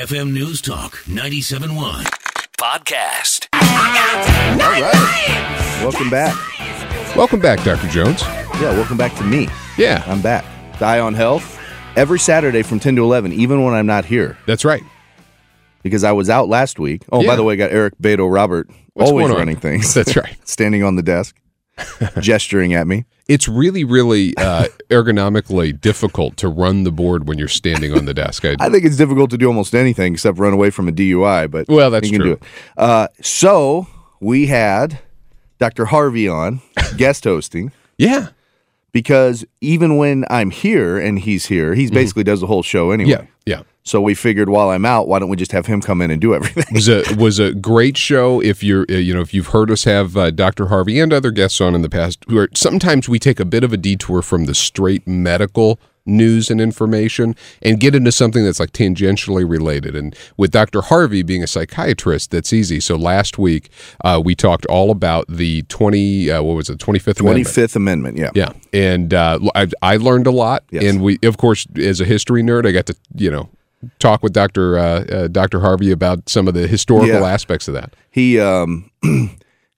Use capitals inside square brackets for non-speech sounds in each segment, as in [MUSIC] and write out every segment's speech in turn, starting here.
FM News Talk 97.1 podcast. All right. Welcome back. Welcome back, Dr. Jones. Yeah, welcome back to me. Yeah, I'm back. Eye on Health every Saturday from 10 to 11, even when I'm not here, that's right. because I was out last week. Oh, Yeah. by the way, I got Eric Beto Robert What's always going on? running things. That's right. [LAUGHS] Standing on the desk, [LAUGHS] gesturing at me. It's really, really uh, [LAUGHS] ergonomically difficult to run the board when you're standing on the desk. I, I think it's difficult to do almost anything except run away from a DUI, but Well, that's you can true. do it. Uh, so we had Dr. Harvey on guest hosting. [LAUGHS] yeah, because even when I'm here and he's here, he basically does the whole show anyway. Mm-hmm. yeah, yeah. So we figured while I'm out, why don't we just have him come in and do everything? was a [LAUGHS] was a great show. If you're uh, you know if you've heard us have uh, Dr. Harvey and other guests on in the past, who are sometimes we take a bit of a detour from the straight medical news and information and get into something that's like tangentially related. And with Dr. Harvey being a psychiatrist, that's easy. So last week uh, we talked all about the twenty uh, what was it twenty fifth Twenty amendment. fifth Amendment, yeah. Yeah, and uh, I, I learned a lot, Yes. and we, of course, as a history nerd, I got to you know talk with Doctor uh, uh, Doctor Harvey about some of the historical Yeah. aspects of that. He um, [CLEARS THROAT]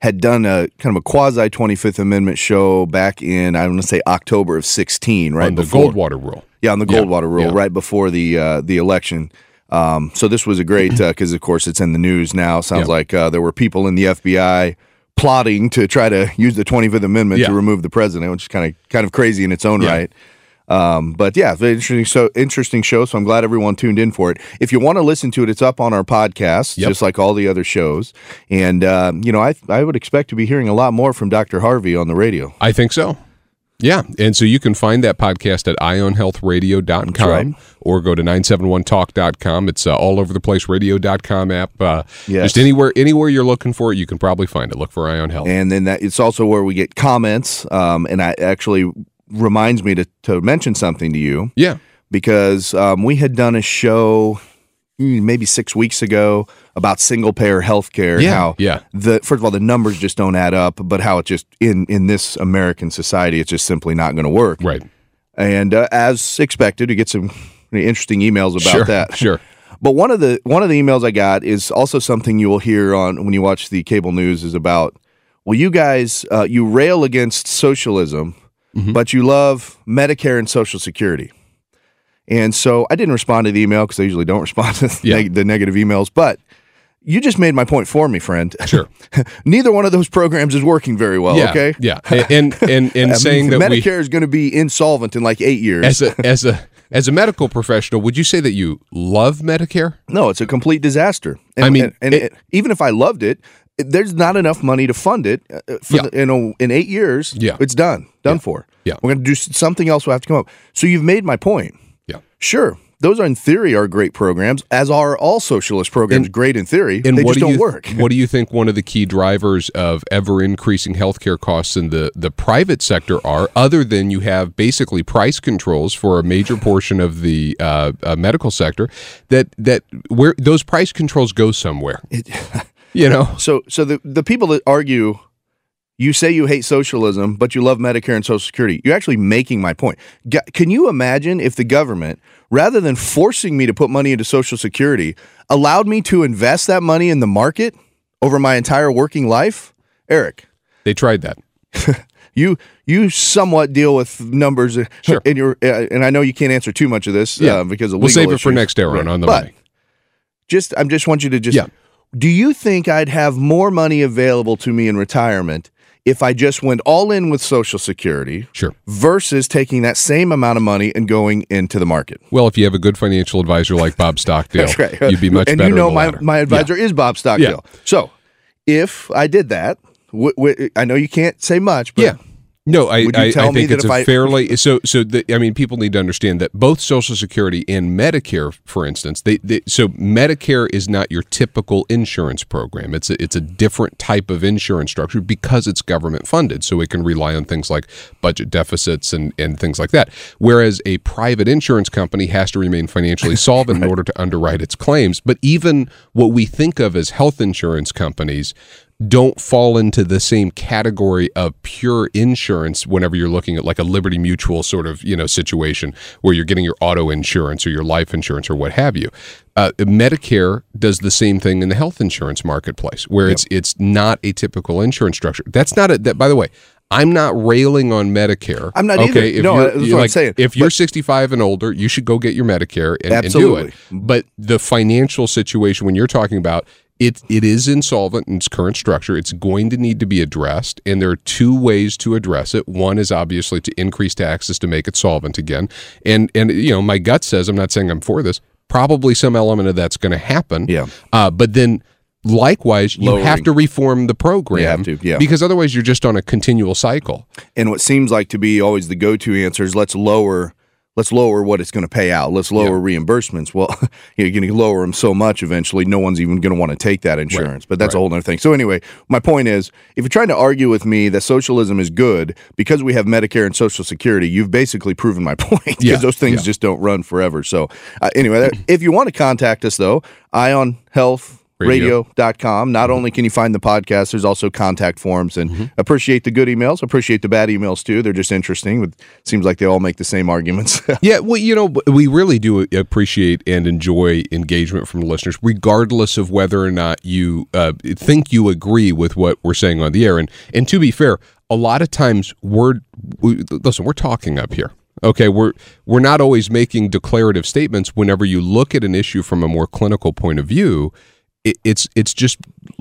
had done a kind of a quasi Twenty Fifth Amendment show back in I want to say October of sixteen, right on the before Goldwater Rule. yeah on the Yeah, Goldwater Rule, yeah. right before the uh, the election. Um, so this was a great because of course it's in the news now. Sounds Yeah. like uh, there were people in the FBI plotting to try to use the Twenty Fifth Amendment Yeah. to remove the president, which is kind of kind of crazy in its own Yeah. right. Um, but yeah, very interesting. So interesting show. So I'm glad everyone tuned in for it. If you want to listen to it, it's up on our podcast, Yep. just like all the other shows. And um, you know, I I would expect to be hearing a lot more from Dr. Harvey on the radio. I think so. Yeah, and so you can find that podcast at eyeonhealthradio.com right. or go to 971talk.com. It's uh, all over the place, radio.com app. Uh, Yes. Just anywhere anywhere you're looking for it, you can probably find it. Look for Eye on Health. and then that it's also where we get comments. Um, and I actually reminds me to to mention something to you yeah, because um, we had done a show mm, maybe six weeks ago about single payer health care. Yeah, How yeah. the first of all the numbers just don't add up, but how it just in in this American society it's just simply not going to work. right. And uh, as expected, we get some interesting emails about sure, that. Sure. But one of the one of the emails I got is also something you will hear on when you watch the cable news is about well, you guys uh, you rail against socialism, Mm-hmm. but you love Medicare and Social Security. And so I didn't respond to the email because I usually don't [LAUGHS] respond to Yeah. neg- the negative emails. But you just made my point for me, friend. Sure. [LAUGHS] Neither one of those programs is working very well. yeah, okay. Yeah, and and [LAUGHS] and saying that we Medicare is going to be insolvent in like eight years. as a as a as a medical professional, would you say that you love Medicare? No, it's a complete disaster. And, I mean, and, and it- it- even if I loved it- there's not enough money to fund it. uh, For Yeah. the, you know, in eight years, Yeah. it's done, done for. Yeah. we're going to do something else. We'll have to come up. So you've made my point. Yeah. Sure, those are in theory are great programs, as are all socialist programs. great in theory, And they what just do don't you, work. What do you think one of the key drivers of ever increasing healthcare costs in the, the private sector are, other than you have basically price controls for a major [SIGHS] portion of the uh, uh, medical sector, that that where those price controls go somewhere. [LAUGHS] you know, So, so the the people that argue, you say you hate socialism, but you love Medicare and Social Security. You're actually making my point. Can you imagine if the government, rather than forcing me to put money into Social Security, allowed me to invest that money in the market over my entire working life? Eric, they tried that. [LAUGHS] you you somewhat deal with numbers Sure. [LAUGHS] in your, uh, and I know you can't answer too much of this Yeah. uh, because of We'll save it for next hour Right. on the But money. just I just want you to just Yeah. Do you think I'd have more money available to me in retirement if I just went all in with social security Sure. versus taking that same amount of money and going into the market? Well, if you have a good financial advisor like Bob Stockdale, right. you'd be much and better. you know my latter. my advisor is Bob Stockdale. So, if I did that, w- w- I know you can't say much, but Yeah. No, I, Would you I, tell I me think that it's if a I- fairly so so. The, I mean, people need to understand that both Social Security and Medicare, for instance, they, they so Medicare is not your typical insurance program. It's a it's a different type of insurance structure because it's government funded, so it can rely on things like budget deficits and and things like that. Whereas a private insurance company has to remain financially [LAUGHS] solvent in order to underwrite its claims. But even what we think of as health insurance companies don't fall into the same category of pure insurance whenever you're looking at like a Liberty Mutual sort of you know situation where you're getting your auto insurance or your life insurance or what have you. Uh, Medicare does the same thing in the health insurance marketplace, where it's it's not a typical insurance structure. That's not a. That, by the way, I'm not railing on Medicare. I'm not okay, either. If No, you're, that's what you're I'm saying. If you're But- 65 and older, you should go get your Medicare and, and do Absolutely. it. But the financial situation when you're talking about it, it is insolvent in its current structure. It's going to need to be addressed, and there are two ways to address it. One is obviously to increase taxes to make it solvent again, and and you know my gut says I'm not saying I'm for this. Probably some element of that's going to happen. Yeah. Uh, but then likewise, you have to reform the program. You have to, yeah. Because otherwise, you're just on a continual cycle. and what seems like to be always the go-to answer is let's lower let's lower what it's going to pay out. Let's lower reimbursements. Well [LAUGHS] you're going to lower them so much eventually no one's even going to want to take that insurance but that's a whole other thing. So anyway my point is if you're trying to argue with me that socialism is good because we have medicare and social security you've basically proven my [LAUGHS] point because Yeah, those things yeah. just don't run forever. So uh, anyway if you want to contact us though eye on health Radio. radio.com. Not only can you find the podcast, there's also contact forms and Mm-hmm. appreciate the good emails, appreciate the bad emails too. They're just interesting. It seems like they all make the same arguments. [LAUGHS] Yeah, well, you know, we really do appreciate and enjoy engagement from the listeners, regardless of whether or not you uh, think you agree with what we're saying on the air. And and to be fair, a lot of times we're we, listen, we're talking up here. Okay, we're we're not always making declarative statements. Whenever you look at an issue from a more clinical point of view, it, it's it's just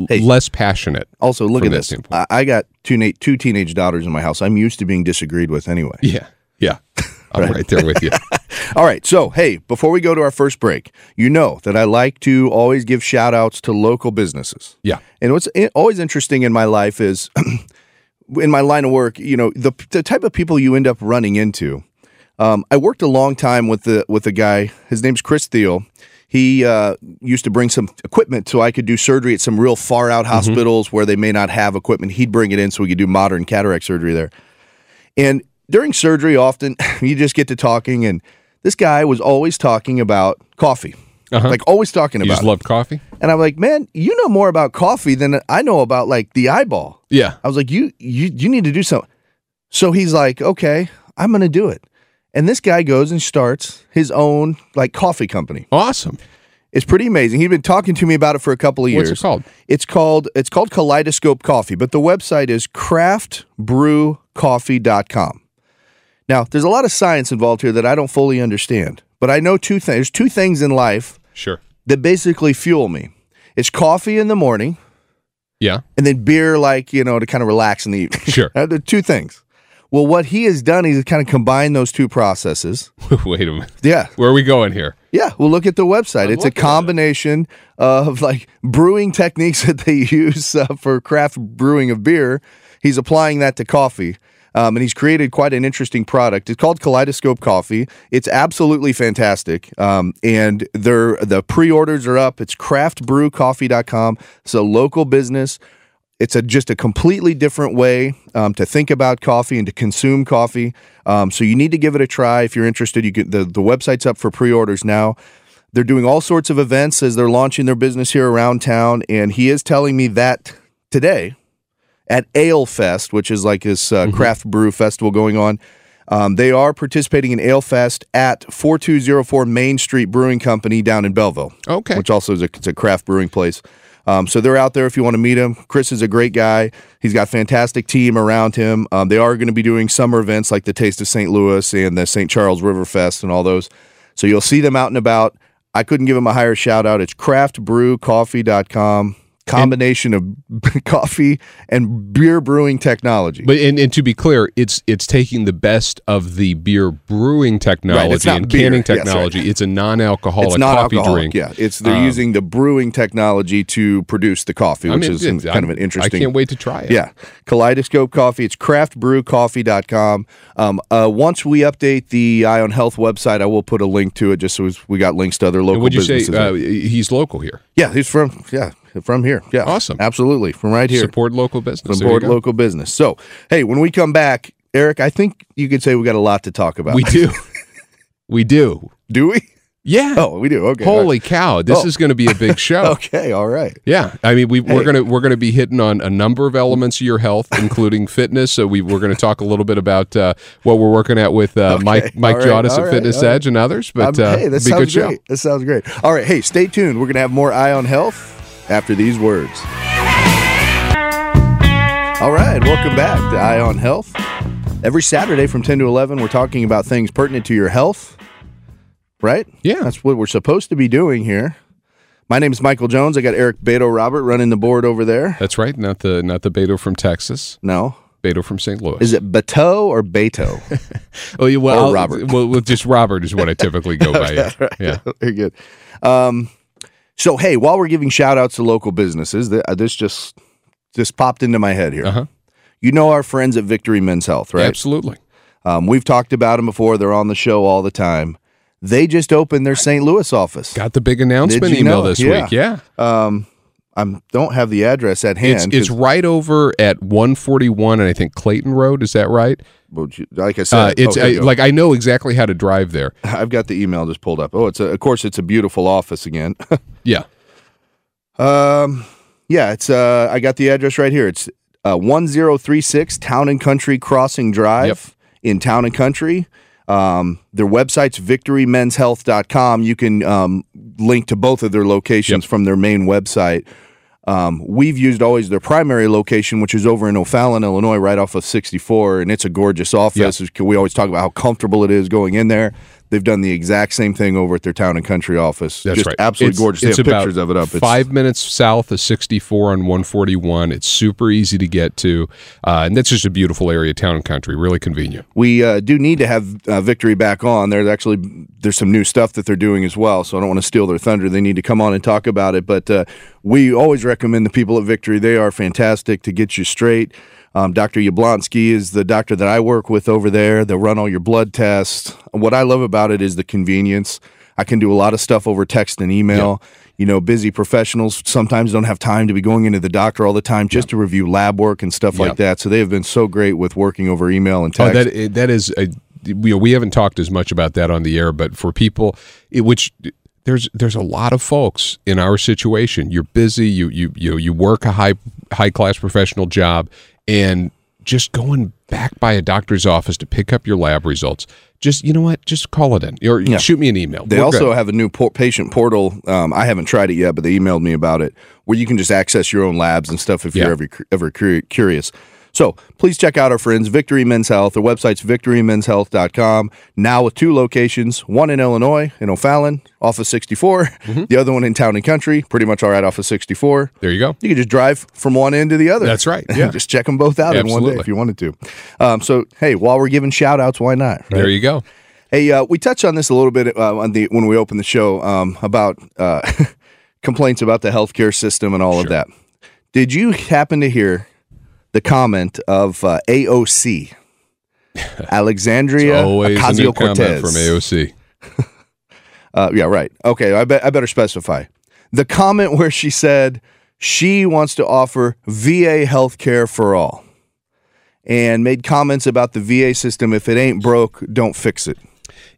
Hey. less passionate. also, look at this. I, I got two, na- two teenage daughters in my house. I'm used to being disagreed with anyway. Yeah, yeah, [LAUGHS] I'm right there with you. [LAUGHS] All right. So, hey, before we go to our first break, you know that I like to always give shout outs to local businesses. Yeah. And what's always interesting in my life is [CLEARS THROAT] in my line of work, you know, the, the type of people you end up running into. Um, I worked a long time with the with a guy. His name's Chris Thiel. He uh, used to bring some equipment so I could do surgery at some real far out hospitals where they may not have equipment. He'd bring it in so we could do modern cataract surgery there. And during surgery, often [LAUGHS] you just get to talking, and this guy was always talking about coffee, like always talking Uh-huh. You about. just it. love coffee? And I'm like, man, you know more about coffee than I know about like the eyeball. Yeah. I was like, you you you need to do something. So he's like, okay, I'm gonna do it. And this guy goes and starts his own like coffee company. Awesome. It's pretty amazing. He'd been talking to me about it for a couple of years. What's it called? It's called it's called Kaleidoscope Coffee, but the website is craftbrewcoffee.com. Now, there's a lot of science involved here that I don't fully understand, but I know two things. There's two things in life Sure. that basically fuel me. It's coffee in the morning Yeah. and then beer like, you know, to kind of relax in the evening. Sure. [LAUGHS] The two things. Well, what he has done is kind of combined those two processes. [LAUGHS] Wait a minute. Yeah. Where are we going here? Yeah, well, look at the website. it's a at it. combination of like brewing techniques [LAUGHS] that they use uh, for craft brewing of beer. He's applying that to coffee. Um, and he's created quite an interesting product. It's called Kaleidoscope Coffee. It's absolutely fantastic. Um, and they're, the pre orders are up. It's craftbrewcoffee.com. It's a local business. It's a just a completely different way um, to think about coffee and to consume coffee. Um, so you need to give it a try if you're interested. You can the the website's up for pre-orders now. They're doing all sorts of events as they're launching their business here around town, and he is telling me that today at Ale Fest, which is like this uh, craft brew festival going on. Um, they are participating in Ale Fest at 4204 Main Street Brewing Company down in Belleville Okay. which also is a, it's a craft brewing place. Um, so they're out there if you want to meet him. Chris is a great guy. He's got fantastic team around him. Um, they are going to be doing summer events like the Taste of St. Louis and the St. Charles River Fest and all those. So you'll see them out and about. I couldn't give him a higher shout out. It's craftbrewcoffee.com. Combination of [LAUGHS] coffee and beer brewing technology. But and, and to be clear, it's it's taking the best of the beer brewing technology not and beer. canning Yes, right. technology. It's a non-alcoholic it's not coffee alcoholic. drink. Yeah, it's they're Um, using the brewing technology to produce the coffee, I which mean, is it's- kind of I'm- an interesting. I can't wait to try it. Yeah. Kaleidoscope Coffee. It's craftbrewcoffee.com. Um, uh, once we update the Eye on Health website, I will put a link to it just so we got links to other local Would you say businesses. uh, he's local here? yeah, he's from yeah from here. Yeah, Awesome. Absolutely, from right here. Support local business. Support local business. So, hey, when we come back, Eric, I think you could say we got a lot to talk about. We do. [LAUGHS] we do. do we? Yeah. Oh, we do. Okay. Holy cow! This Oh. is going to be a big [LAUGHS] show. Okay. All right. Yeah, I mean, we, we're gonna we're gonna be hitting on a number of elements of your health, [LAUGHS] including fitness. So we we're gonna talk a little bit about uh, what we're working at with uh, Mike Mike all right, Jodis all at right, Fitness all right. Edge and others. But Um, uh, hey, that be a good sounds show. great. That sounds great. All right. Hey, stay tuned. We're going to have more Eye on Health after these words. All right. Welcome back to Eye on Health. Every Saturday from 10 to 11, we're talking about things pertinent to your health, right? Yeah. That's what we're supposed to be doing here. My name is Michael Jones. I got Eric Beto Robert running the board over there. That's right. Not the not the Beto from Texas. No. Beto from St. Louis. Is it Beto or Beto? [LAUGHS] Oh, yeah, well, or Robert? Well, just Robert is what I typically go [LAUGHS] by. Yeah. yeah. [LAUGHS] Very good. Um, so, hey, while we're giving shout outs to local businesses, uh, this just just popped into my head here. Uh-huh. You know our friends at Victory Men's Health, right? Absolutely. Um, we've talked about them before. They're on the show all the time. They just opened their St. Louis office. Got the big announcement email know? this Yeah. week. Yeah. Um, I don't have the address at It's hand. it's 'cause- right over at 141 and I think Clayton Road. Is that right? like I said, Uh, it's oh, I, like I know exactly how to drive there. [LAUGHS] I've got the email just pulled up. Oh, it's a, of course it's a beautiful office again. [LAUGHS] Yeah. Um, yeah, it's uh, I got the address right here. It's uh, one zero three six Town and Country Crossing Drive Yep. in Town and Country. Um, their website's victorymenshealth.com. You can um, link to both of their locations Yep. from their main website. Um, we've used always their primary location, which is over in O'Fallon, Illinois, right off of 64, and it's a gorgeous office. We always talk about how comfortable it is going in there. They've done the exact same thing over at their town and country office. That's Just right. absolutely It's- gorgeous. They have pictures of it up. It's, Five minutes south of 64 on 141. It's super easy to get to, uh, and that's just a beautiful area, town and country. Really convenient. we uh, do need to have uh, Victory back on. There's actually there's some new stuff that they're doing as well, so I don't want to steal their thunder. They need to come on and talk about it. But uh, we always recommend the people at Victory. They are fantastic to get you straight. Um, Dr. Yablonsky is the doctor that I work with over there. They'll run all your blood tests. What I love about it is the convenience. I can do a lot of stuff over text and email. You know, busy professionals sometimes don't have time to be going into the doctor all the time just to review lab work and stuff Yeah. like that. So they have been so great with working over email and Oh, text. that eh, that is a, we we haven't talked as much about that on the air, but for people, it, which there's there's a lot of folks in our situation. You're busy. You you you you work a high high class professional job, and just going back by a doctor's office to pick up your lab results. Just you know what? Just call it in or Yeah. shoot me an email. They We're also good. have a new por- patient portal. Um, I haven't tried it yet, but they emailed me about it, where you can just access your own labs and stuff if Yeah. you're ever ever curi- curious. So please check out our friends Victory Men's Health. Their website's victorymenshealth.com. Now with two locations, one in Illinois in O'Fallon, off of 64. Mm-hmm. The other one in Town and Country, pretty much all right off of 64. there you go. You can just drive from one end to the other. That's right, [LAUGHS] yeah. just check them both out in one day if you wanted to. Um, so hey, while we're giving shout outs, why not? right? There you go. Hey, uh, we touched on this a little bit uh, on the when we opened the show um, about uh, [LAUGHS] complaints about the healthcare system and all of that. Did you happen to hear the comment of uh, AOC, [LAUGHS] Alexandria Always a new Ocasio Cortez? from AOC. [LAUGHS] Uh, yeah, right. Okay, I, bet I better specify the comment where she said she wants to offer VA health care for all, and made comments about the VA system. If it ain't broke, don't fix it.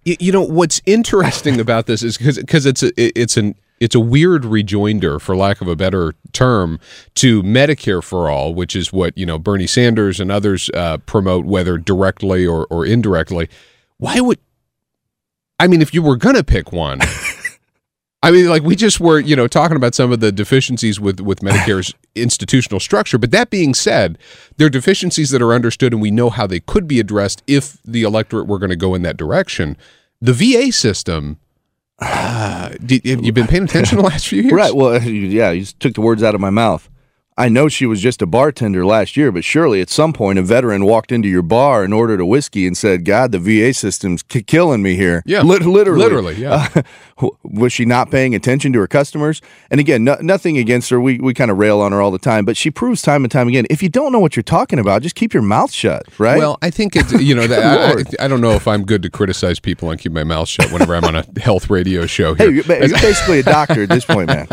You know what's interesting about this is because it's a it's an it's a weird rejoinder, for lack of a better term, to Medicare for all, which is what you know Bernie Sanders and others uh, promote, whether directly or, or indirectly. Why would I mean, if you were gonna pick one, [LAUGHS] I mean, like we just were, you know, talking about some of the deficiencies with with Medicare's [SIGHS] institutional structure. But that being said, there are deficiencies that are understood, and we know how they could be addressed if the electorate were going to go in that direction. The VA system. [SIGHS] Uh, did, have you been paying attention the last few years? Right. Well, [LAUGHS] yeah, you just took the words out of my mouth. I know she was just a bartender last year, but surely at some point a veteran walked into your bar and ordered a whiskey and said, "God, the VA system's k- killing me here." Yeah. Lit- literally, Literally, yeah. Uh, [LAUGHS] was she not paying attention to her customers? And again, no, nothing against her. We we kind of rail on her all the time, but she proves time and time again. If you don't know what you're talking about, just keep your mouth shut. Right. Well, I think it's you know [LAUGHS] that I, I, I don't know if I'm good to criticize people and keep my mouth shut whenever I'm on a [LAUGHS] health radio show hey, you're, you're basically a doctor at this point, man.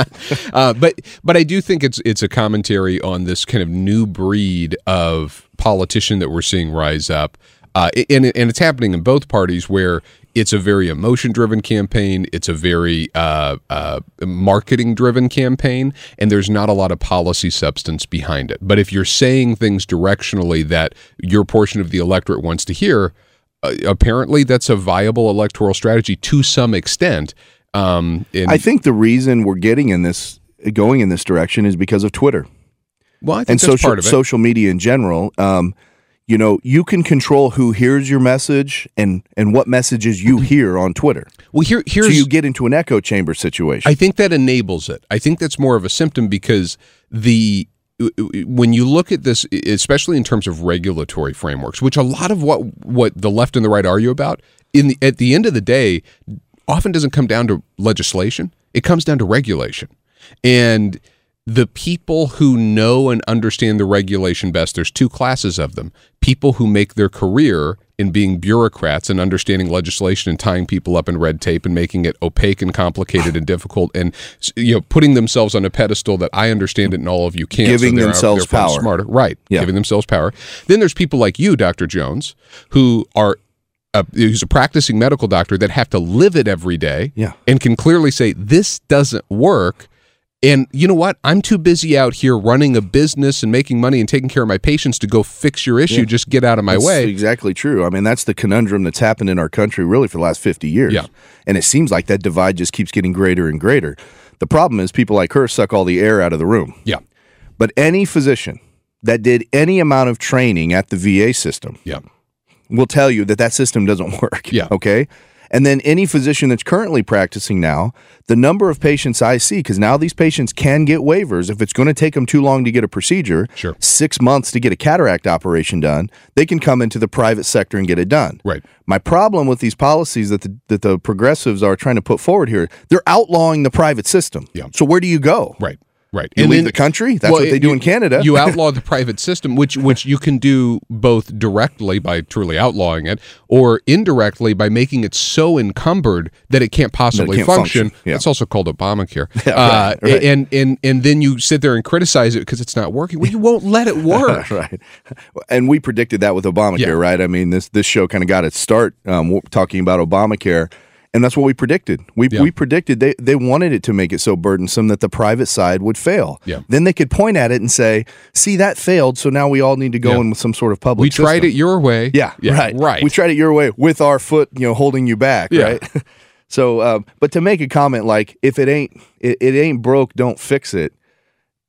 Uh, but but I do think it's it's a commentary on this kind of new breed of politician that we're seeing rise up. Uh, and, and it's happening in both parties where it's a very emotion driven campaign. It's a very uh, uh, marketing driven campaign, and there's not a lot of policy substance behind it. But if you're saying things directionally that your portion of the electorate wants to hear, uh, apparently that's a viable electoral strategy to some extent. Um, and, I think the reason we're getting in this, going in this direction, is because of Twitter well, I think and that's social part of it. social media in general. Um, you know, you can control who hears your message and and what messages you hear on Twitter. well, here, here's So you get into an echo chamber situation. I think that enables it. I think that's more of a symptom because the when you look at this, especially in terms of regulatory frameworks, which a lot of what what the left and the right argue about, in the at the end of the day, often doesn't come down to legislation. It comes down to regulation, and the people who know and understand the regulation best. There's two classes of them: people who make their career in being bureaucrats and understanding legislation and tying people up in red tape and making it opaque and complicated and difficult and you know putting themselves on a pedestal that I understand it and all of you can't Giving they're- themselves they're power. smarter right Yeah. giving themselves power then there's people like you Dr. Jones who are a, who's a practicing medical doctor that have to live it every day Yeah. and can clearly say this doesn't work and you know what? I'm too busy out here running a business and making money and taking care of my patients to go fix your issue. Just get out of my That's way. exactly true. I mean, that's the conundrum that's happened in our country really for the last 50 years. Yeah. And it seems like that divide just keeps getting greater and greater. The problem is people like her suck all the air out of the room. Yeah. But any physician that did any amount of training at the VA system Yeah. will tell you that that system doesn't [LAUGHS] work. Yeah. Okay. And then any physician that's currently practicing now, the number of patients I see, because now these patients can get waivers if it's going to take them too long to get a procedure, Sure. six months to get a cataract operation done, they can come into the private sector and get it done. Right. My problem with these policies that the, that the progressives are trying to put forward here, they're outlawing the private system. Yeah. So where do you go? Right. Right. You leave the country? That's what they do you- in Canada. you outlaw the private system, which which you can do both directly by truly outlawing it, or indirectly by making it so encumbered that it can't possibly can't function. function. Yeah. That's also called Obamacare. [LAUGHS] Yeah, uh, right, right. And and and then you sit there and criticize it because it's not working. Well, you won't let it [LAUGHS] work. right. And we predicted that with Obamacare, Yeah. right? I mean, this this show kind of got its start um, talking about Obamacare, and that's what we predicted. We Yeah. we predicted they they wanted it to make it so burdensome that the private side would fail. Yeah. Then they could point at it and say, "See, that failed, so now we all need to go Yeah. in with some sort of public." We tried it your way. Yeah, right, Right. We tried it your way with our foot, you know, holding you back, Yeah. right? [LAUGHS] so, um, but to make a comment like, if it ain't it, it ain't broke, don't fix it.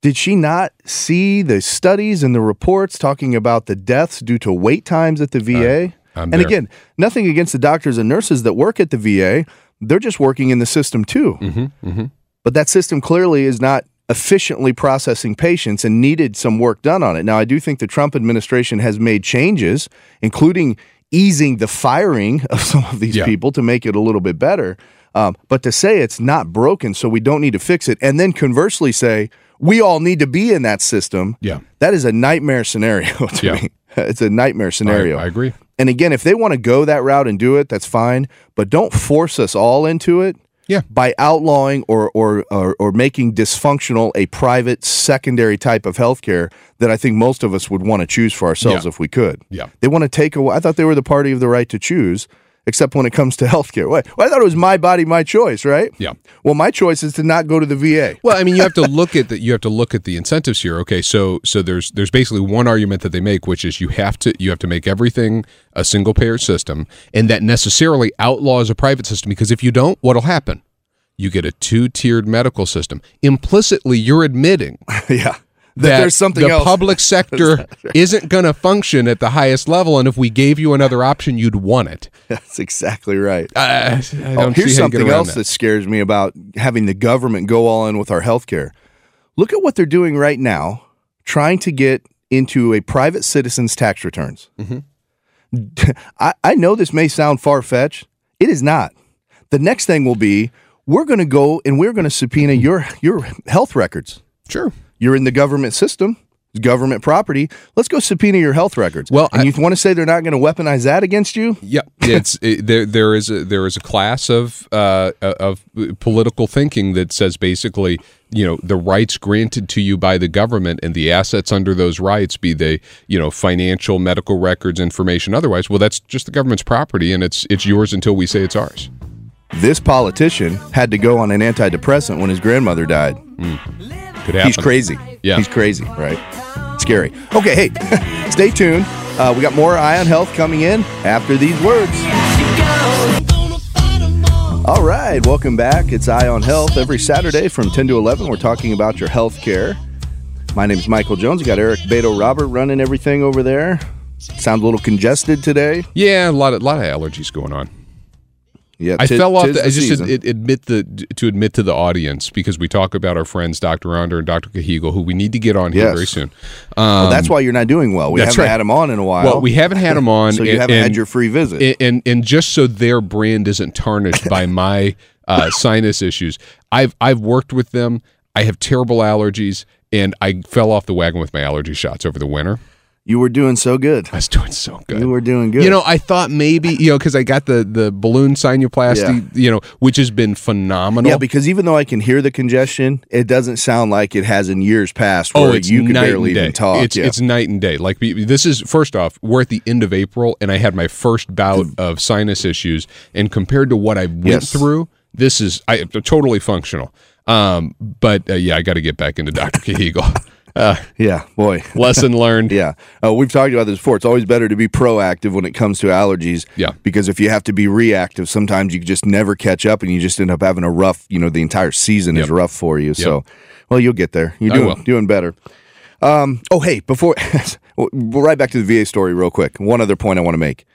Did she not see the studies and the reports talking about the deaths due to wait times at the VA? I'm and there. again, nothing against the doctors and nurses that work at the VA. They're just working in the system too. Mm-hmm, But that system clearly is not efficiently processing patients and needed some work done on it. Now, I do think the Trump administration has made changes, including easing the firing [LAUGHS] of some of these Yeah. people to make it a little bit better. Um, but to say it's not broken, so we don't need to fix it, and then conversely say we all need to be in that system, Yeah. that is a nightmare scenario [LAUGHS] to Yeah. me. It's a nightmare scenario. I, I agree. And again, if they want to go that route and do it, that's fine. But don't force us all into it. Yeah. By outlawing or or or, or making dysfunctional a private secondary type of healthcare that I think most of us would want to choose for ourselves Yeah. if we could. Yeah. They want to take away. I thought they were the party of the right to choose, except when it comes to [LAUGHS] healthcare. Well, I thought it was my body, my choice, right? Yeah. Well, my choice is to not go to the VA. Well, I mean, you have to look at the you have to look at the incentives here. Okay, so so there's there's basically one argument that they make, which is you have to you have to make everything a single payer system, and that necessarily outlaws a private system because if you don't, what'll happen? You get a two tiered medical system. Implicitly, you're admitting [LAUGHS] yeah. That, that there's something the else. public [LAUGHS] sector isn't going to function at the highest level, and if we gave you another option, you'd want it. That's exactly right. I, I Oh, here's something else that. that. scares me about having the government go all in with our healthcare. Look at what they're doing right now, trying to get into a private citizen's tax returns. Mm-hmm. [LAUGHS] I, I know this may sound far fetched. It is not. The next thing will be we're going to go and we're going to subpoena your your health records. Sure. You're in the government system. Government property. Let's go subpoena your health records. Well, and I- you want to say they're not going to weaponize that against you? Yeah, it's it, there. There is a there is a class of uh, of political thinking that says basically, you know, the rights granted to you by the government and the assets under those rights, be they you know financial, medical records, information, otherwise, well, that's just the government's property, and it's it's yours until we say it's ours. This politician had to go on an antidepressant when his grandmother died. Could happen. He's crazy. Yeah. He's crazy, right? Scary. Okay, hey, [LAUGHS] stay tuned. Uh, we got more Eye on Health coming in after these words. All right, welcome back. It's Eye on Health. Every Saturday from 10 to 11, we're talking about your health care. My name is Michael Jones. We got Eric Beto Robert running everything over there. Sounds a little congested today. Yeah, a lot of lot of allergies going on. Yeah, I fell off. The, I just ad, admit the to admit to the audience because we talk about our friends Dr. Under and Dr. Cahigal, who we need to get on here Yes. very soon. Well, that's why you're not doing well. We haven't right. had him on in a while. Well, we haven't had them on, [LAUGHS] so you and- haven't had your free visit. and, and and just so their brand isn't tarnished by [LAUGHS] my uh, sinus issues, I've I've worked with them. I have terrible allergies, and I fell off the wagon with my allergy shots over the winter. You were doing so good. I was doing so good. You were doing good. You know, I thought maybe you know because I got the the balloon sinuplasty, you know, which has been phenomenal. Yeah, because even though I can hear the congestion, it doesn't sound like it has in years past Oh, it's you night barely and day. even talk. It's yeah. it's night and day. Like this is first off, we're at the end of April, and I had my first bout of sinus issues, and compared to what I went Yes. through, this is I totally functional. Um, but uh, yeah, I got to get back into Doctor Cahigal. [LAUGHS] Uh, yeah, boy. lesson [LAUGHS] learned. Yeah. Uh, we've talked about this before. It's always better to be proactive when it comes to allergies. Yeah. Because if you have to be reactive, sometimes you just never catch up and you just end up having a rough, you know, the entire season is rough for you. So, well, you'll get there. You're doing, doing better. Um, oh, hey, before, [LAUGHS] we'll right back to the VA story real quick. One other point I want to make.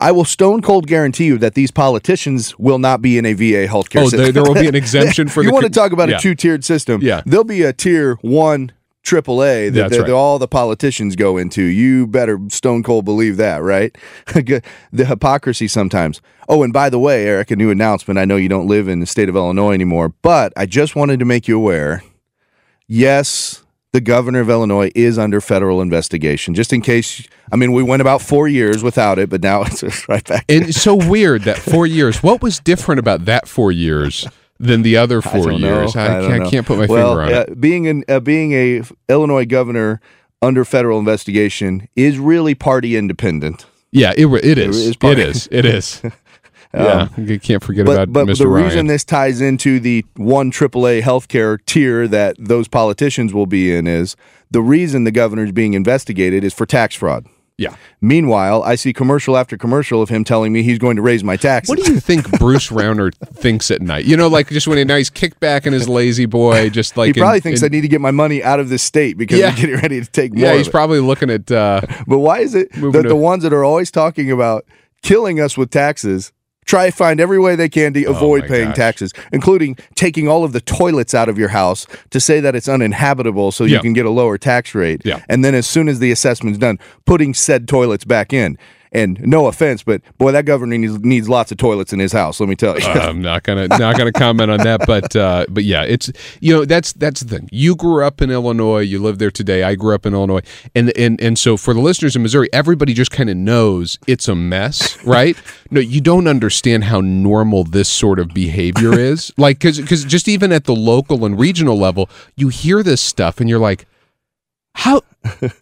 I will stone cold guarantee you that these politicians will not be in a VA healthcare Oh, system. there, there will be an [LAUGHS] exemption for you the. You want to talk about yeah. a two tiered system? Yeah. there'll be a tier one triple A that, that right. all the politicians go into. You better stone cold believe that, right? [LAUGHS] the hypocrisy sometimes. Oh, and by the way, Eric, a new announcement. I know you don't live in the state of Illinois anymore, but I just wanted to make you aware. Yes, the governor of Illinois is under federal investigation. Just in case, I mean, we went about four years without it, but now [LAUGHS] it's right back. And it's so weird that four years. What was different about that four years than the other four don't years? I, don't can't, know. can't put my well, finger on it. uh, Being an uh, being a Illinois governor under federal investigation is really party independent. Yeah, it, it is. is It part- is. It is. [LAUGHS] yeah, you can't forget But about but Mr. the Ryan. reason this ties into the one AAA healthcare tier that those politicians will be in is the reason the governor is being investigated is for tax fraud. Yeah. Meanwhile, I see commercial after commercial of him telling me he's going to raise my taxes. What do you think [LAUGHS] Bruce Rauner thinks at night? You know, like just when he now he's kicked back in his lazy boy, just like he probably in- thinks in- I need to get my money out of this state because Yeah. we're getting ready to take more. Yeah, he's probably looking at. Uh, [LAUGHS] But why is it that to- the ones that are always talking about killing us with taxes try to find every way they can to oh avoid Oh paying gosh. taxes, including taking all of the toilets out of your house to say that it's uninhabitable so you can get a lower tax rate. Yeah. And then as soon as the assessment's done, putting said toilets back in. And no offense, but boy, that governor needs, needs lots of toilets in his house. Let me tell you. I'm not gonna not gonna comment on that, but uh, but yeah, it's you know that's that's the thing. You grew up in Illinois, you live there today. I grew up in Illinois, and and and so for the listeners in Missouri, everybody just kind of knows it's a mess, [LAUGHS] right? no, you don't understand how normal this sort of behavior is, like because because just even at the local and regional level, you hear this stuff and you're like, how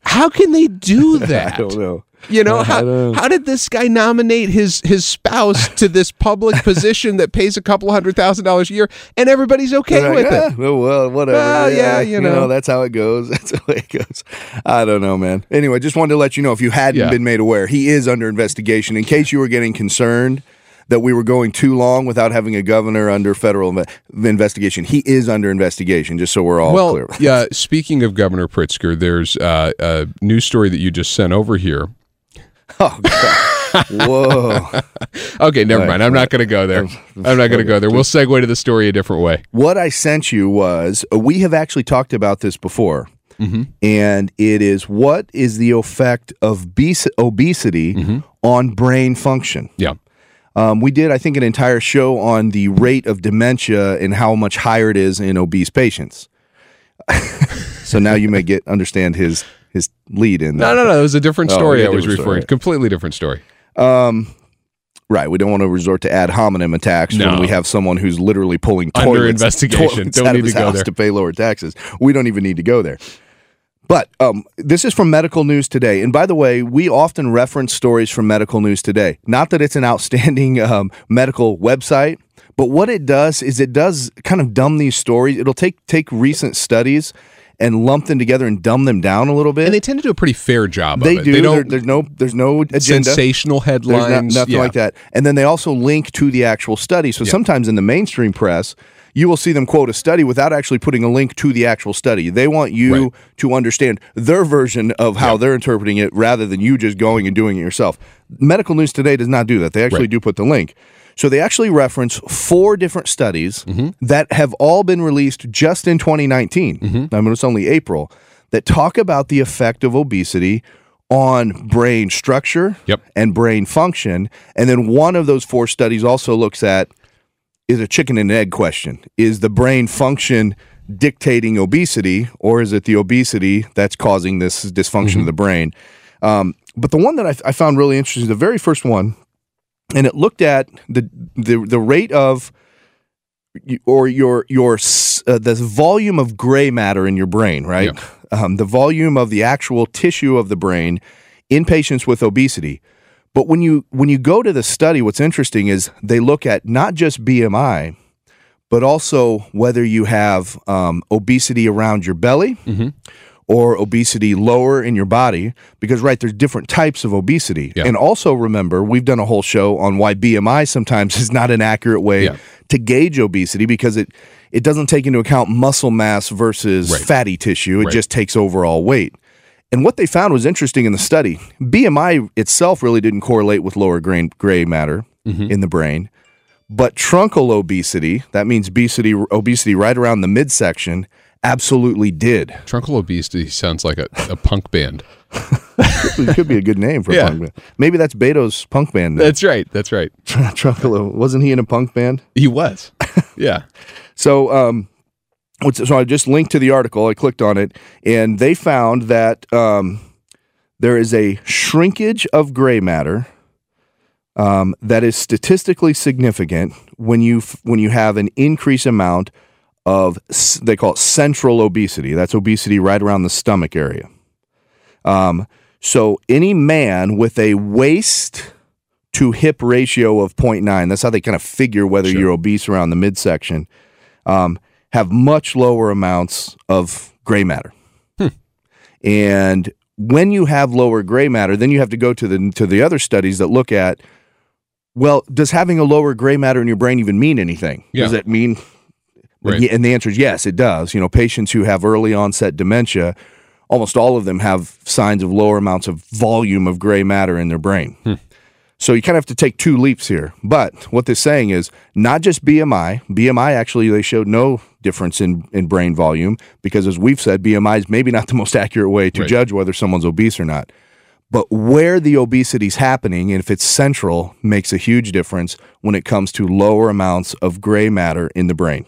how can they do that? [LAUGHS] I don't know. You know how, don't- how did this guy nominate his his spouse to this public [LAUGHS] position that pays a couple hundred thousand dollars a year, and everybody's okay They're with like, it? "Ah, Well, whatever. Well, yeah, you know. that's how it goes. [LAUGHS] That's the way it goes. I don't know, man. Anyway, just wanted to let you know if you hadn't Yeah. been made aware, he is under investigation. In case you were getting concerned that we were going too long without having a governor under federal inve- investigation, he is under investigation. Just so we're all Well, clear. yeah. Speaking of Governor Pritzker, there's uh, a news story that you just sent over here. [LAUGHS] Oh, God. Whoa. [LAUGHS] Okay, never Right, mind. I'm not going to go there. I'm not going to go there. We'll segue to the story a different way. What I sent you was uh, we have actually talked about this before. Mm-hmm. And it is what is the effect of bes- obesity Mm-hmm. on brain function? Yeah. Um, we did, I think, an entire show on the rate of dementia and how much higher it is in obese patients. [LAUGHS] so now you may get understand his his lead in. That. No, no, no. It was a different Oh, story yeah, I was referring. story. Completely different story. Right. We don't want to resort to ad hominem attacks No. when we have someone who's literally pulling Under toilets, investigation. toilets [LAUGHS] Don't out need of his to go house there. to pay lower taxes. We don't even need to go there. But um, this is from Medical News Today. And by the way, we often reference stories from Medical News Today. Not that it's an outstanding [LAUGHS] um, medical website, but what it does is it does kind of dumb these stories. It'll take take recent studies and lump them together and dumb them down a little bit. And they tend to do a pretty fair job They of it. do. They There- there's no there's no agenda. sensational headlines. not, nothing Yeah. like that. And then they also link to the actual study. So sometimes in the mainstream press, you will see them quote a study without actually putting a link to the actual study. They want you Right. to understand their version of how they're interpreting it rather than you just going and doing it yourself. Medical News Today does not do that. They actually Right. do put the link. So they actually reference four different studies Mm-hmm. that have all been released just in 2019. Mm-hmm. I mean, it's only April that talk about the effect of obesity on brain structure Yep. and brain function. And then one of those four studies also looks at is a chicken and egg question. Is the brain function dictating obesity, or is it the obesity that's causing this dysfunction of the brain? Um, but the one that I, I found really interesting, the very first one, and it looked at the the, the rate of or your your uh, the volume of gray matter in your brain, right? Um, the volume of the actual tissue of the brain in patients with obesity. But when you when you go to the study, what's interesting is they look at not just BMI, but also whether you have um, obesity around your belly or obesity lower in your body. Because right, there's different types of obesity, Yeah. and also remember we've done a whole show on why BMI sometimes [LAUGHS] is not an accurate way Yeah. to gauge obesity because it it doesn't take into account muscle mass versus Right. fatty tissue. It Right. just takes overall weight. And what they found was interesting in the study. BMI itself really didn't correlate with lower grain, gray matter in the brain, but truncal obesity, that means obesity, obesity right around the midsection, absolutely did. Truncal obesity sounds like a, a punk band. [LAUGHS] [LAUGHS] it could be a good name for Yeah. a punk band. Maybe that's Beto's punk band. name. That's right. That's right. [LAUGHS] Truncal, wasn't he in a punk band? He was. Yeah. So, um, so I just linked to the article. I clicked on it, and they found that um, there is a shrinkage of gray matter um, that is statistically significant when you f- when you have an increased amount of s- they call it central obesity. That's obesity right around the stomach area. Um, so any man with a waist to hip ratio of 0.9, that's how they kind of figure whether Sure. you're obese around the midsection, um, have much lower amounts of gray matter. Hmm. And when you have lower gray matter, then you have to go to the to the other studies that look at well, does having a lower gray matter in your brain even mean anything? Yeah. Does that mean Right. and, and the answer is yes, it does. You know, patients who have early onset dementia, almost all of them have signs of lower amounts of volume of gray matter in their brain. Hmm. So you kind of have to take two leaps here. But what they're saying is not just BMI. BMI actually they showed no difference in, in brain volume because as we've said, BMI is maybe not the most accurate way to Right. judge whether someone's obese or not. But where the obesity is happening, and if it's central, makes a huge difference when it comes to lower amounts of gray matter in the brain.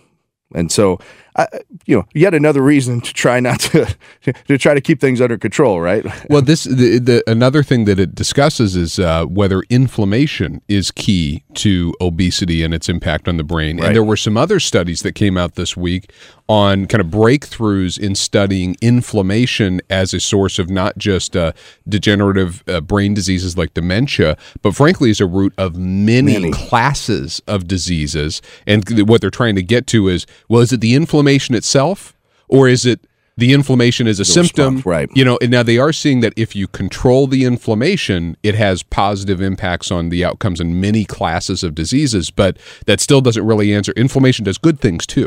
And so, I, you know, yet another reason to try not to [LAUGHS] to try to keep things under control, right? [LAUGHS] Well, this the, the another thing that it discusses is uh, whether inflammation is key to obesity and its impact on the brain. Right. And there were some other studies that came out this week on kind of breakthroughs in studying inflammation as a source of not just uh, degenerative uh, brain diseases like dementia, but frankly as a root of many, Many. classes of diseases. And th- what they're trying to get to is, well, is it the inflammation itself, or is it the inflammation is a symptom? right. You know, and now they are seeing that if you control the inflammation, it has positive impacts on the outcomes in many classes of diseases, but that still doesn't really answer. Inflammation does good things too.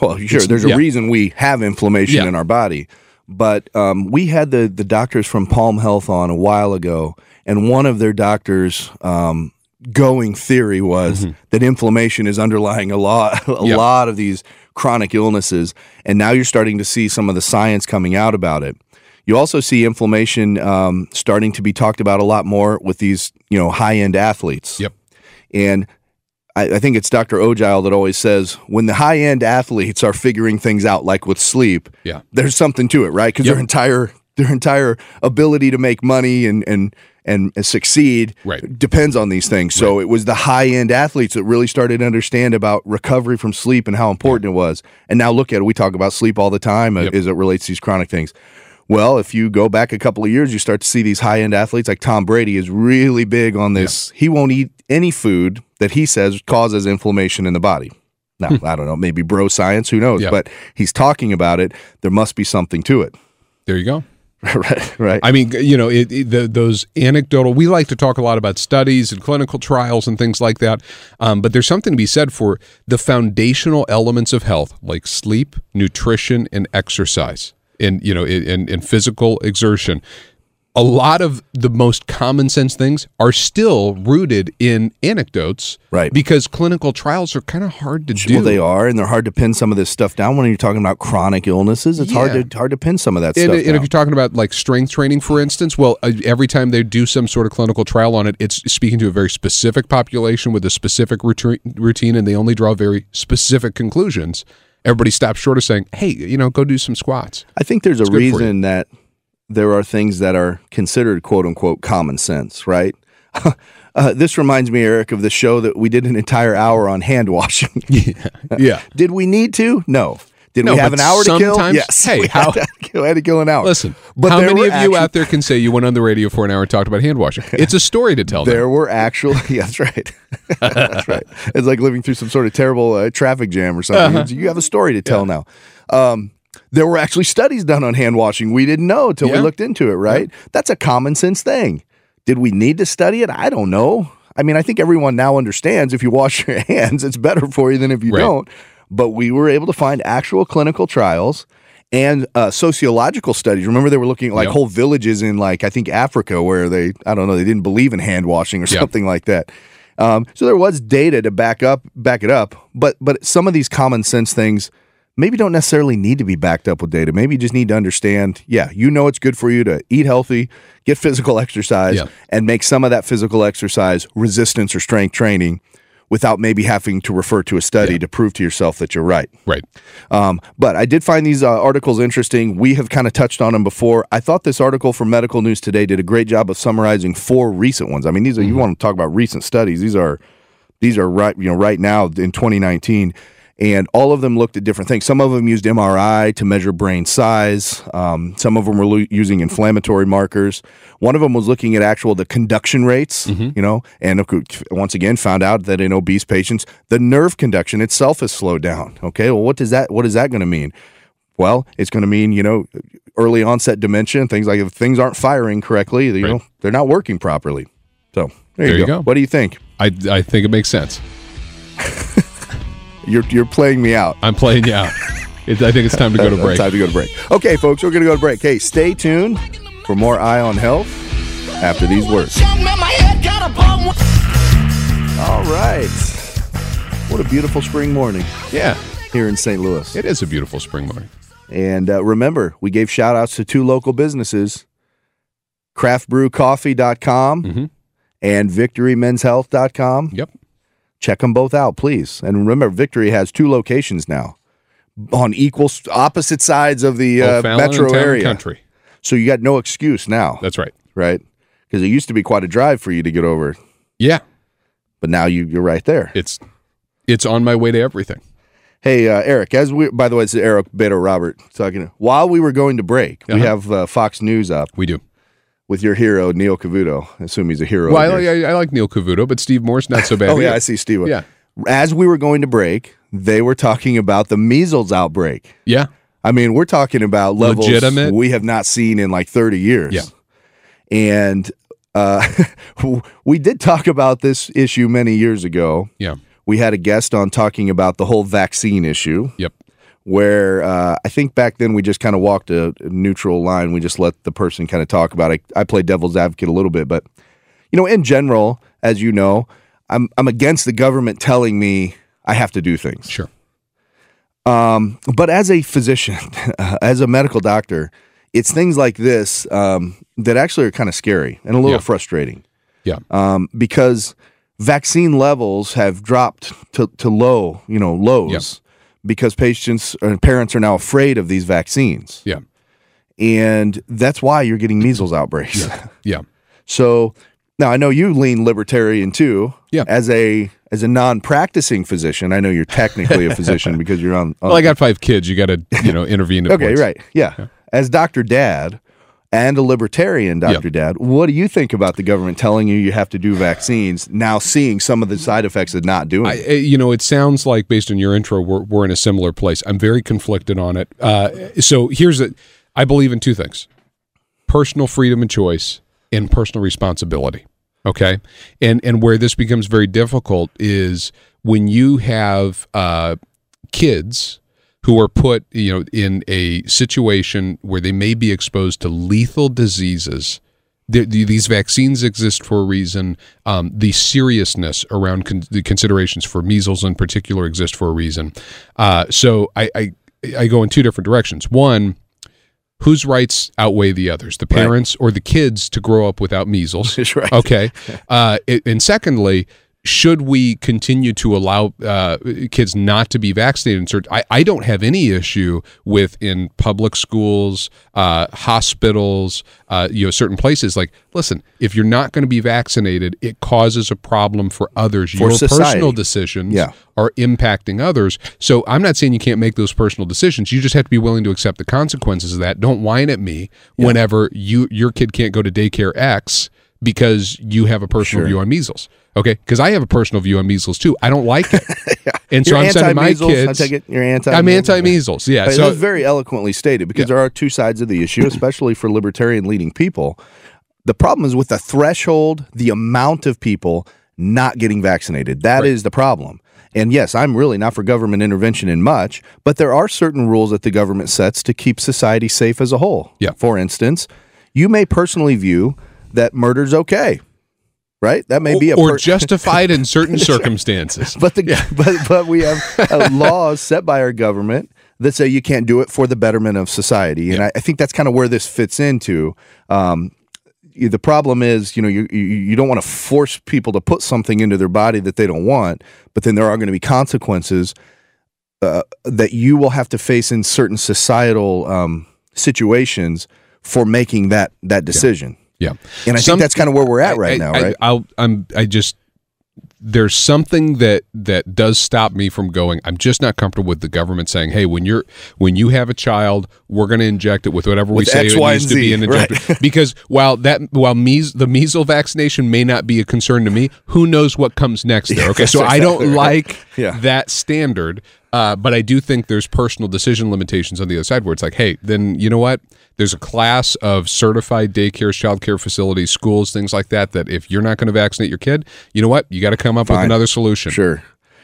Well, sure. There's a yeah. reason we have inflammation Yeah. in our body. But um, we had the the doctors from Palm Health on a while ago, and one of their doctors' um, going theory was that inflammation is underlying a lot [LAUGHS] a Mm-hmm. Lot of these chronic illnesses. And now you're starting to see some of the science coming out about it. You also see inflammation um, starting to be talked about a lot more with these, you know, high end athletes. Yep. And I, I think it's Dr. Ogile that always says when the high end athletes are figuring things out, like with sleep, Yeah. there's something to it, right? Because Yep. their entire their entire ability to make money and and and succeed Right. depends on these things. So it was the high end athletes that really started to understand about recovery from sleep and how important it was. And now look at it. We talk about sleep all the time Yep. as it relates to these chronic things. Well, if you go back a couple of years, you start to see these high end athletes like Tom Brady is really big on this. He won't eat any food that he says causes inflammation in the body. Now, hmm. I don't know, maybe bro science, who knows? Yeah. But he's talking about it. There must be something to it. There you go. [LAUGHS] right, right. I mean, you know, it, it, the, those anecdotal. We like to talk a lot about studies and clinical trials and things like that. Um, but there's something to be said for the foundational elements of health, like sleep, nutrition, and exercise, and you know, and, and physical exertion. A lot of the most common sense things are still rooted in anecdotes, Right. Because clinical trials are kind of hard to do. Well, they are, and they're hard to pin some of this stuff down when you're talking about chronic illnesses. It's hard to hard to pin some of that And, stuff. and if you're talking about like strength training, for instance, well, uh, every time they do some sort of clinical trial on it, it's speaking to a very specific population with a specific routine, and they only draw very specific conclusions. Everybody stops short of saying, "Hey, you know, go do some squats." I think there's a for you. reason that there are things that are considered quote unquote common sense, right? [LAUGHS] uh, this reminds me, Eric, of the show that we did an entire hour on hand washing. [LAUGHS] [LAUGHS] Yeah. did we need to? No. Did No, we have an hour to kill? Yes. hey, we how- had to, we had to kill an hour. Listen, But how many of you out there can say you went on the radio for an hour and talked about hand washing? It's a story to tell. There them. were actual. Yeah, that's right. that's right. It's like living through some sort of terrible uh, traffic jam or something. Uh-huh. You have a story to tell now. Um, there were actually studies done on hand washing. We didn't know until we looked into it. Right? That's a common sense thing. Did we need to study it? I don't know. I mean, I think everyone now understands if you wash [LAUGHS] your hands, it's better for you than if you Right. don't. But we were able to find actual clinical trials and uh, sociological studies. Remember, they were looking at like Yep. whole villages in like I think Africa where they I don't know they didn't believe in hand washing or Yeah. something like that. Um, so there was data to back up back it up, but but some of these common sense things maybe don't necessarily need to be backed up with data. Maybe you just need to understand. Yeah, you know it's good for you to eat healthy, get physical [LAUGHS] exercise, Yeah. and make some of that physical exercise resistance or strength training. Without maybe having to refer to a study to prove to yourself that you're right. right. Um, but I did find these uh, articles interesting. We have kind of touched on them before. I thought this article from Medical News Today did a great job of summarizing four recent ones. I mean, these are you want to talk about recent studies. These are these are right you know right now in 2019, and all of them looked at different things. Some of them used MRI to measure brain size. Um, some of them were lo- using inflammatory markers. One of them was looking at actual the conduction rates. You know, and once again found out that in obese patients the nerve conduction itself is slowed down. Okay, well, what does that what is that going to mean? Well, it's going to mean you know early onset dementia and things like if things aren't firing correctly, you Right. know they're not working properly. So there, There you, you go. go. What do you think? I, I think it makes sense. [LAUGHS] You're you're playing me out. I'm playing you out. [LAUGHS] It, I think it's time to go to break. Time to go to break. Okay, folks, we're going to go to break. Hey, stay tuned for more Eye on Health after these words. All right. What a beautiful spring morning Yeah, here in St. Louis. it is a beautiful spring morning. And uh, remember, we gave shout outs to two local businesses craftbrewcoffee.com Mhm. and victorymenshealth.com. Yep. Check them both out, please. And remember, Victory has two locations now on equal opposite sides of the uh, metro area. Country. So you got no excuse now, That's right. right? Because it used to be quite a drive for you to get over, Yeah, but now you, you're right there. it's it's on my way to everything. Hey, uh, Eric, as we, by the way, it's Eric Beto Robert talking. While we were going to break, we Uh-huh. have uh, Fox News up We do. With your hero, Neil Cavuto. I assume he's a hero. Well, I. I, I like Neil Cavuto, but Steve Moore's not so bad. oh, yeah. I see Steve. Yeah. As we were going to break, they were talking about the measles outbreak. yeah, I mean, we're talking about levels Legitimate. we have not seen in like 30 years. Yeah. And uh, [LAUGHS] we did talk about this issue many years ago. yeah, We had a guest on talking about the whole vaccine issue, yep. Where uh, I think back then we just kind of walked a, a neutral line. We just let the person kind of talk about it. I play devil's advocate a little bit, but you know, in general, as you know, I'm I'm against the government telling me I have to do things. Sure. Um, but as a physician, [LAUGHS] as a medical doctor, it's things like this um, that actually are kind of scary and a little Yeah. frustrating Yeah. um, because vaccine levels have dropped to, to low, you know, lows Yeah. Because patients and parents are now afraid of these vaccines. Yeah. and that's why you're getting measles outbreaks. [LAUGHS] Yeah. So now I know you lean libertarian too. Yeah. As a as a non-practicing physician, I know you're technically a physician [LAUGHS] because you're on. on Well, I got five kids. You got to, you know, intervene. [LAUGHS] Okay, points. right, yeah. As Doctor Dad and a libertarian, Doctor Dad, what do you think about the government telling you you have to do vaccines? Now seeing some of the side effects of not doing I, it. uh, you know, it sounds like based on your intro, we're, we're in a similar place. I'm very conflicted on it. Uh, so here's i believe in two things: personal freedom and choice, and personal responsibility. Okay, and and where this becomes very difficult is when you have uh, kids who are put, you know, in a situation where they may be exposed to lethal diseases the, the, these vaccines exist for a reason. Um, the seriousness around con- the considerations for measles in particular exist for a reason. Uh, so I, I I go in two different directions. One, whose rights outweigh the others, the parents or the kids to grow up without measles? [LAUGHS] That's right. Okay. Uh, it- and secondly, should we continue to allow uh, kids not to be vaccinated? in certain- I, I don't have any issue with in public schools, uh, hospitals, uh, you know, certain places. Like, listen, if you're not going to be vaccinated, it causes a problem for others. For Your society. personal decisions Yeah. are impacting others. So I'm not saying you can't make those personal decisions. You just have to be willing to accept the consequences of that. Don't whine at me whenever you your kid can't go to daycare X because you have a personal Sure. view on measles. Okay, because I have a personal view on measles too. I don't like it, [LAUGHS] and so You're I'm sending my kids. I take it you're anti. I'm anti-measles. Yeah, But so that's very eloquently stated because there are two sides of the issue, [CLEARS THROAT] especially for libertarian leading people. The problem is with the threshold, the amount of people not getting vaccinated. That is Right. the problem. And yes, I'm really not for government intervention in much, but there are certain rules that the government sets to keep society safe as a whole. Yeah. For instance, you may personally view that murder's okay, right? That may be a or justified in certain [LAUGHS] circumstances. but the [LAUGHS] but but we have laws set by our government that say you can't do it for the betterment of society, and I, I think that's kind of where this fits into. Um, the problem is, you know, you you, you don't want to force people to put something into their body that they don't want, but then there are going to be consequences uh, that you will have to face in certain societal um, situations for making that that decision. Yeah, And I Some- think that's kind of where we're at right I, now, I, right? I'll, I'm. I just there's something that that does stop me from going. I'm just not comfortable with the government saying, "Hey, when you're when you have a child, we're going to inject it with whatever we say X, it Y, needs to be an right. [LAUGHS] because while that while the measles vaccination may not be a concern to me, who knows what comes next there? Okay, [LAUGHS] so I don't like [LAUGHS] Yeah. that standard. Uh, but I do think there's personal decision limitations on the other side where it's like, hey, then you know what? There's a class of certified daycares, childcare facilities, schools, things like that. That if you're not going to vaccinate your kid, you know what? You got to come up with another solution. Sure.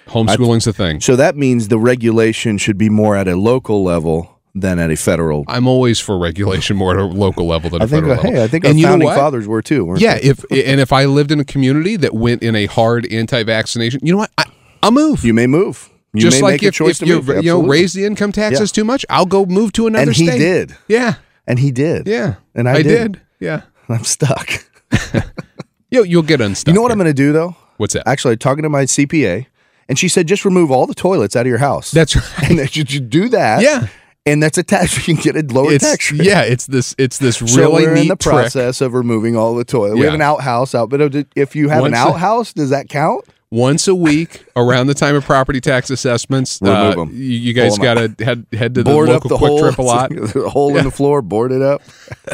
Homeschooling's the thing. So that means the regulation should be more at a local level than at a federal. I'm always for regulation more at a local level than a I think. federal level. Hey, I think and our founding fathers were too. weren't Yeah, they? if and if I lived in a community that went in a hard anti-vaccination, you know what? I, I'll move. you may move. You Just may like make a if, choice if to you you know raise the income taxes too much, I'll go move to another and he state. did, Yeah, and he did. yeah, And I I did. did. Yeah, [LAUGHS] I'm stuck. [LAUGHS] you you'll get unstuck. You know what I'm going to do though? What's that? Actually, talking to my CPA, and she said just remove all the toilets out of your house. That's [LAUGHS] right. and that you should do that. Yeah. and that's a tax. You can get a lower It's tax rate. yeah, it's this it's this really So we're neat in the trick. process of removing all the toilets. We have an outhouse out, but if you have Once an outhouse, does that count? Once a week, around the time of property tax assessments, Remove uh, 'em. you, you guys got to head head to the board local the quick hole, trip a lot. [LAUGHS] the hole in the floor, board it up.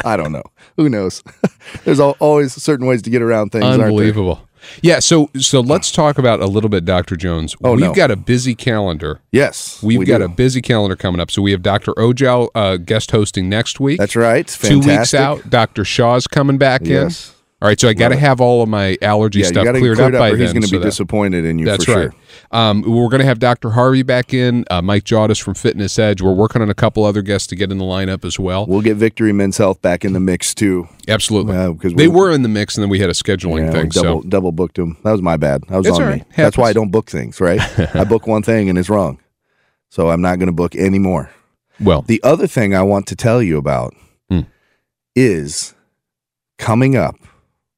I don't know. Who knows? [LAUGHS] There's always certain ways to get around things. Unbelievable. Yeah, so so let's talk about a little bit, Dr. Jones. Oh, We've no. got a busy calendar. Yes, We've we got do. a busy calendar coming up. So we have Dr. Ojow uh, guest hosting next week. That's right. Two weeks out. Dr. Shaw's coming back Yes. in. All right, so I got to have all of my allergy Yeah, stuff cleared clear it up by up, or he's then. going to so be that- disappointed in you That's for right. sure. Um, we're going to have Dr. Harvey back in, uh, Mike Jawdis from Fitness Edge. We're working on a couple other guests to get in the lineup as well. We'll get Victory Men's Health back in the mix too. Absolutely. Yeah, 'cause they were in the mix, and then we had a scheduling Yeah, thing. double so double booked him. That was my bad. That was It's on all me. right. That's why I don't book things. Right? [LAUGHS] I book one thing and it's wrong, so I'm not going to book anymore. well, The other thing I want to tell you about Hmm. is coming up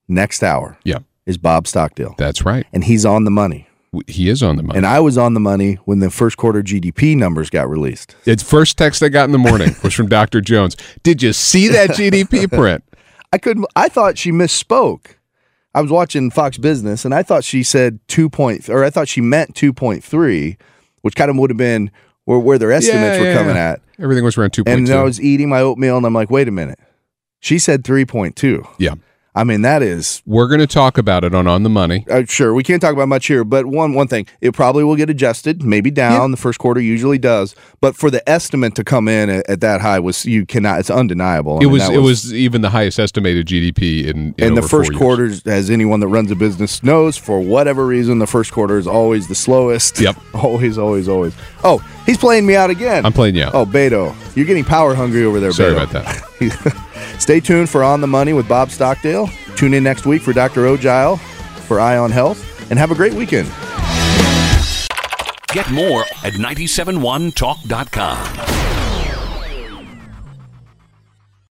next hour. Yeah. is Bob Stockdale, that's right. and he's on the money. He is on the money. And I was on the money when the first quarter GDP numbers got released. Its first text I got in the morning was from Dr. Jones. Did you see that GDP [LAUGHS] print? I couldn't. I thought she misspoke. I was watching Fox Business, and I thought she said two point, or I thought she meant two point three, which kind of would have been where, where their estimates Yeah, were coming yeah. at. Everything was around 2.2. And I was eating my oatmeal, and I'm like, wait a minute. She said three point two. yeah. I mean, that is We're going to talk about it on On the Money. uh, sure we can't talk about much here, but one one thing, it probably will get adjusted, maybe down. The first quarter usually does, but for the estimate to come in at, at that high was you cannot. It's undeniable. I It mean, was it was even the highest estimated GDP in, in and the first quarter, as anyone that runs a business knows, for whatever reason, the first quarter is always the slowest. Yep. [LAUGHS] always, always, always. Oh, he's playing me out again. I'm playing you out. Oh, Beto, you're getting power hungry over there. Sorry Beto. about that. [LAUGHS] Stay tuned for On the Money with Bob Stockdale. Tune in next week for Dr. Ogile for Eye on Health, and have a great weekend. Get more at 971talk.com.